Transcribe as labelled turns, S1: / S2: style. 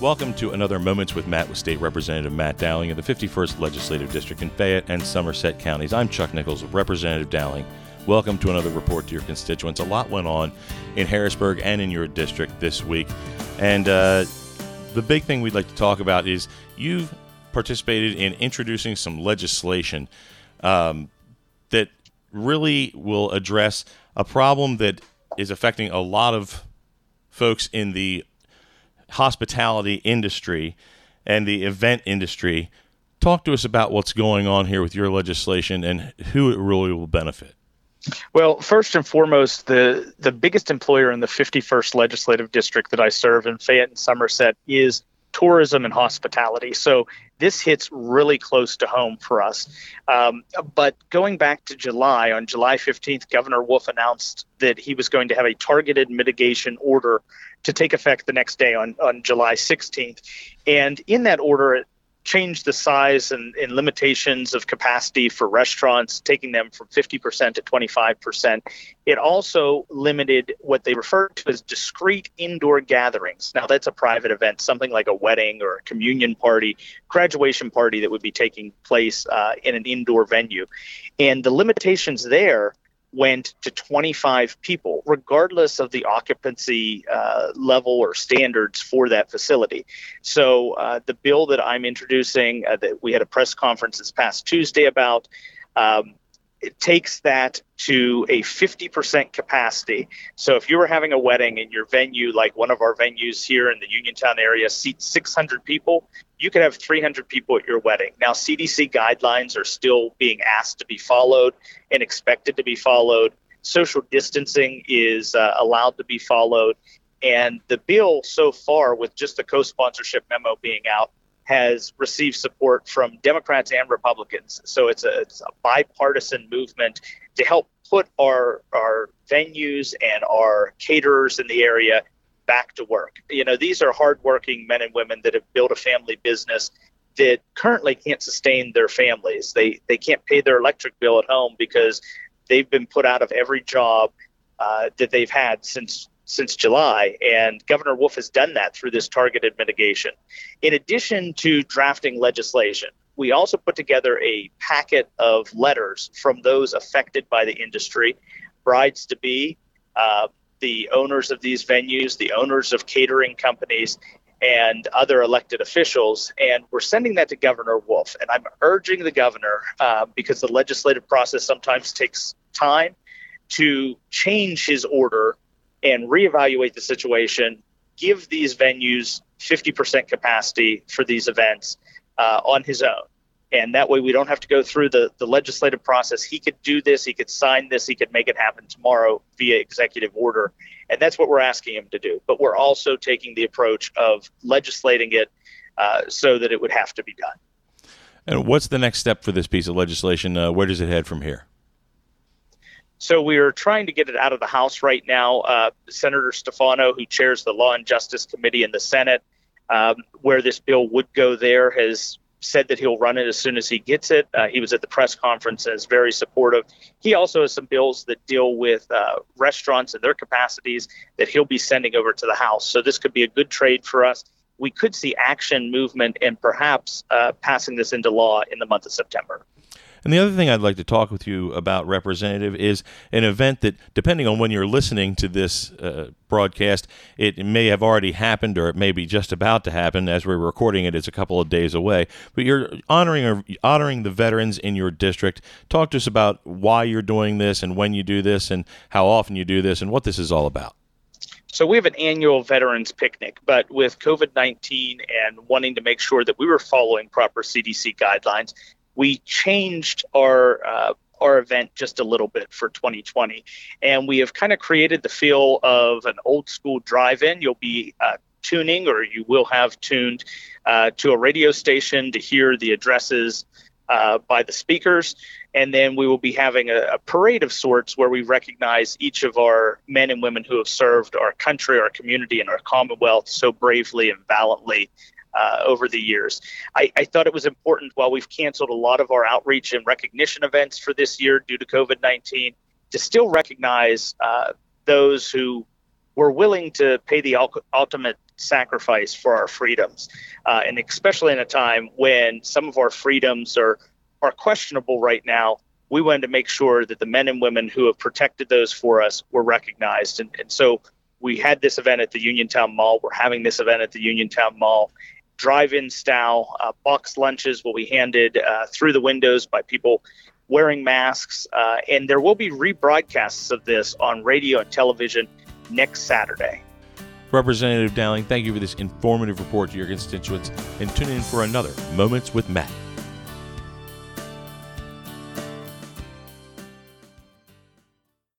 S1: Welcome to another Moments with Matt with State Representative Matt Dowling of the 51st Legislative District in Fayette and Somerset Counties. I'm Chuck Nichols, Representative Dowling. Welcome to another report to your constituents. A lot went on in Harrisburg and in your district this week. And uh, the big thing we'd like to talk about is you've participated in introducing some legislation um, that really will address a problem that is affecting a lot of folks in the hospitality industry and the event industry. Talk to us about what's going on here with your legislation and who it really will benefit.
S2: Well, first and foremost, the the biggest employer in the 51st legislative district that I serve in Fayette and Somerset is tourism and hospitality. So this hits really close to home for us. Um, but going back to July, on July 15th, Governor Wolf announced that he was going to have a targeted mitigation order to take effect the next day on, on July 16th. And in that order, changed the size and, and, limitations of capacity for restaurants, taking them from 50% to 25%. It also limited what they refer to as discrete indoor gatherings. Now, that's a private event, something like a wedding or a communion party, graduation party that would be taking place uh, in an indoor venue. And the limitations there went to 25 people, regardless of the occupancy uh, level or standards for that facility. So, uh, the bill that I'm introducing, uh, that we had a press conference this past Tuesday about, um, it takes that to a 50% capacity. So if you were having a wedding in your venue, like one of our venues here in the Uniontown area, seats 600 people, you could have 300 people at your wedding. Now, CDC guidelines are still being asked to be followed and expected to be followed. Social distancing is uh, allowed to be followed. And the bill so far, with just the co sponsorship memo being out, has received support from Democrats and Republicans. So it's a, it's a bipartisan movement to help put our our venues and our caterers in the area back to work. You know, these are hardworking men and women that have built a family business that currently can't sustain their families. They they can't pay their electric bill at home because they've been put out of every job uh, that they've had since since July, and Governor Wolf has done that through this targeted mitigation. In addition to drafting legislation, we also put together a packet of letters from those affected by the industry, brides to be, uh, the owners of these venues, the owners of catering companies, and other elected officials. And we're sending that to Governor Wolf. And I'm urging the governor, uh, because the legislative process sometimes takes time, to change his order and reevaluate the situation, give these venues 50% capacity for these events uh, on his own. And that way we don't have to go through the, the legislative process. He could do this, he could sign this, he could make it happen tomorrow via executive order. And that's what we're asking him to do. But we're also taking the approach of legislating it uh, so that it would have to be done.
S1: And what's the next step for this piece of legislation? Uh, where does it head from here?
S2: So we are trying to get it out of the House right now. Uh, Senator Stefano, who chairs the Law and Justice Committee in the Senate, um, where this bill would go there, has said that he'll run it as soon as he gets it. Uh, he was at the press conference and is very supportive. He also has some bills that deal with uh, restaurants and their capacities that he'll be sending over to the House. So this could be a good trade for us. We could see action, movement, and perhaps uh, passing this into law in the month of September.
S1: And the other thing I'd like to talk with you about, Representative, is an event that, depending on when you're listening to this uh, broadcast, it may have already happened or it may be just about to happen. As we're recording it, it's a couple of days away. But you're honoring honoring the veterans in your district. Talk to us about why you're doing this and when you do this and how often you do this and what this is all about.
S2: So we have an annual veterans picnic, but with COVID 19 and wanting to make sure that we were following proper CDC guidelines, we changed our uh, our event just a little bit for 2020, and we have kind of created the feel of an old school drive-in. You'll be uh, tuning, or you will have tuned uh, to a radio station to hear the addresses uh, by the speakers. And then we will be having a, a, parade of sorts where we recognize each of our men and women who have served our country, our community, and our Commonwealth so bravely and valiantly uh, over the years. I, I, thought it was important while we've canceled a lot of our outreach and recognition events for this year due to COVID 19 to still recognize uh, those who were willing to pay the ultimate sacrifice for our freedoms. Uh, and especially in a time when some of our freedoms are, are questionable right now, we wanted to make sure that the men and women who have protected those for us were recognized. And, and so we had this event at the Uniontown Mall. We're having this event at the Uniontown Mall. Drive in style, uh, box lunches will be handed uh, through the windows by people wearing masks. Uh, and there will be rebroadcasts of this on radio and television next Saturday.
S1: Representative Dowling, thank you for this informative report to your constituents and tune in for another Moments with Matt.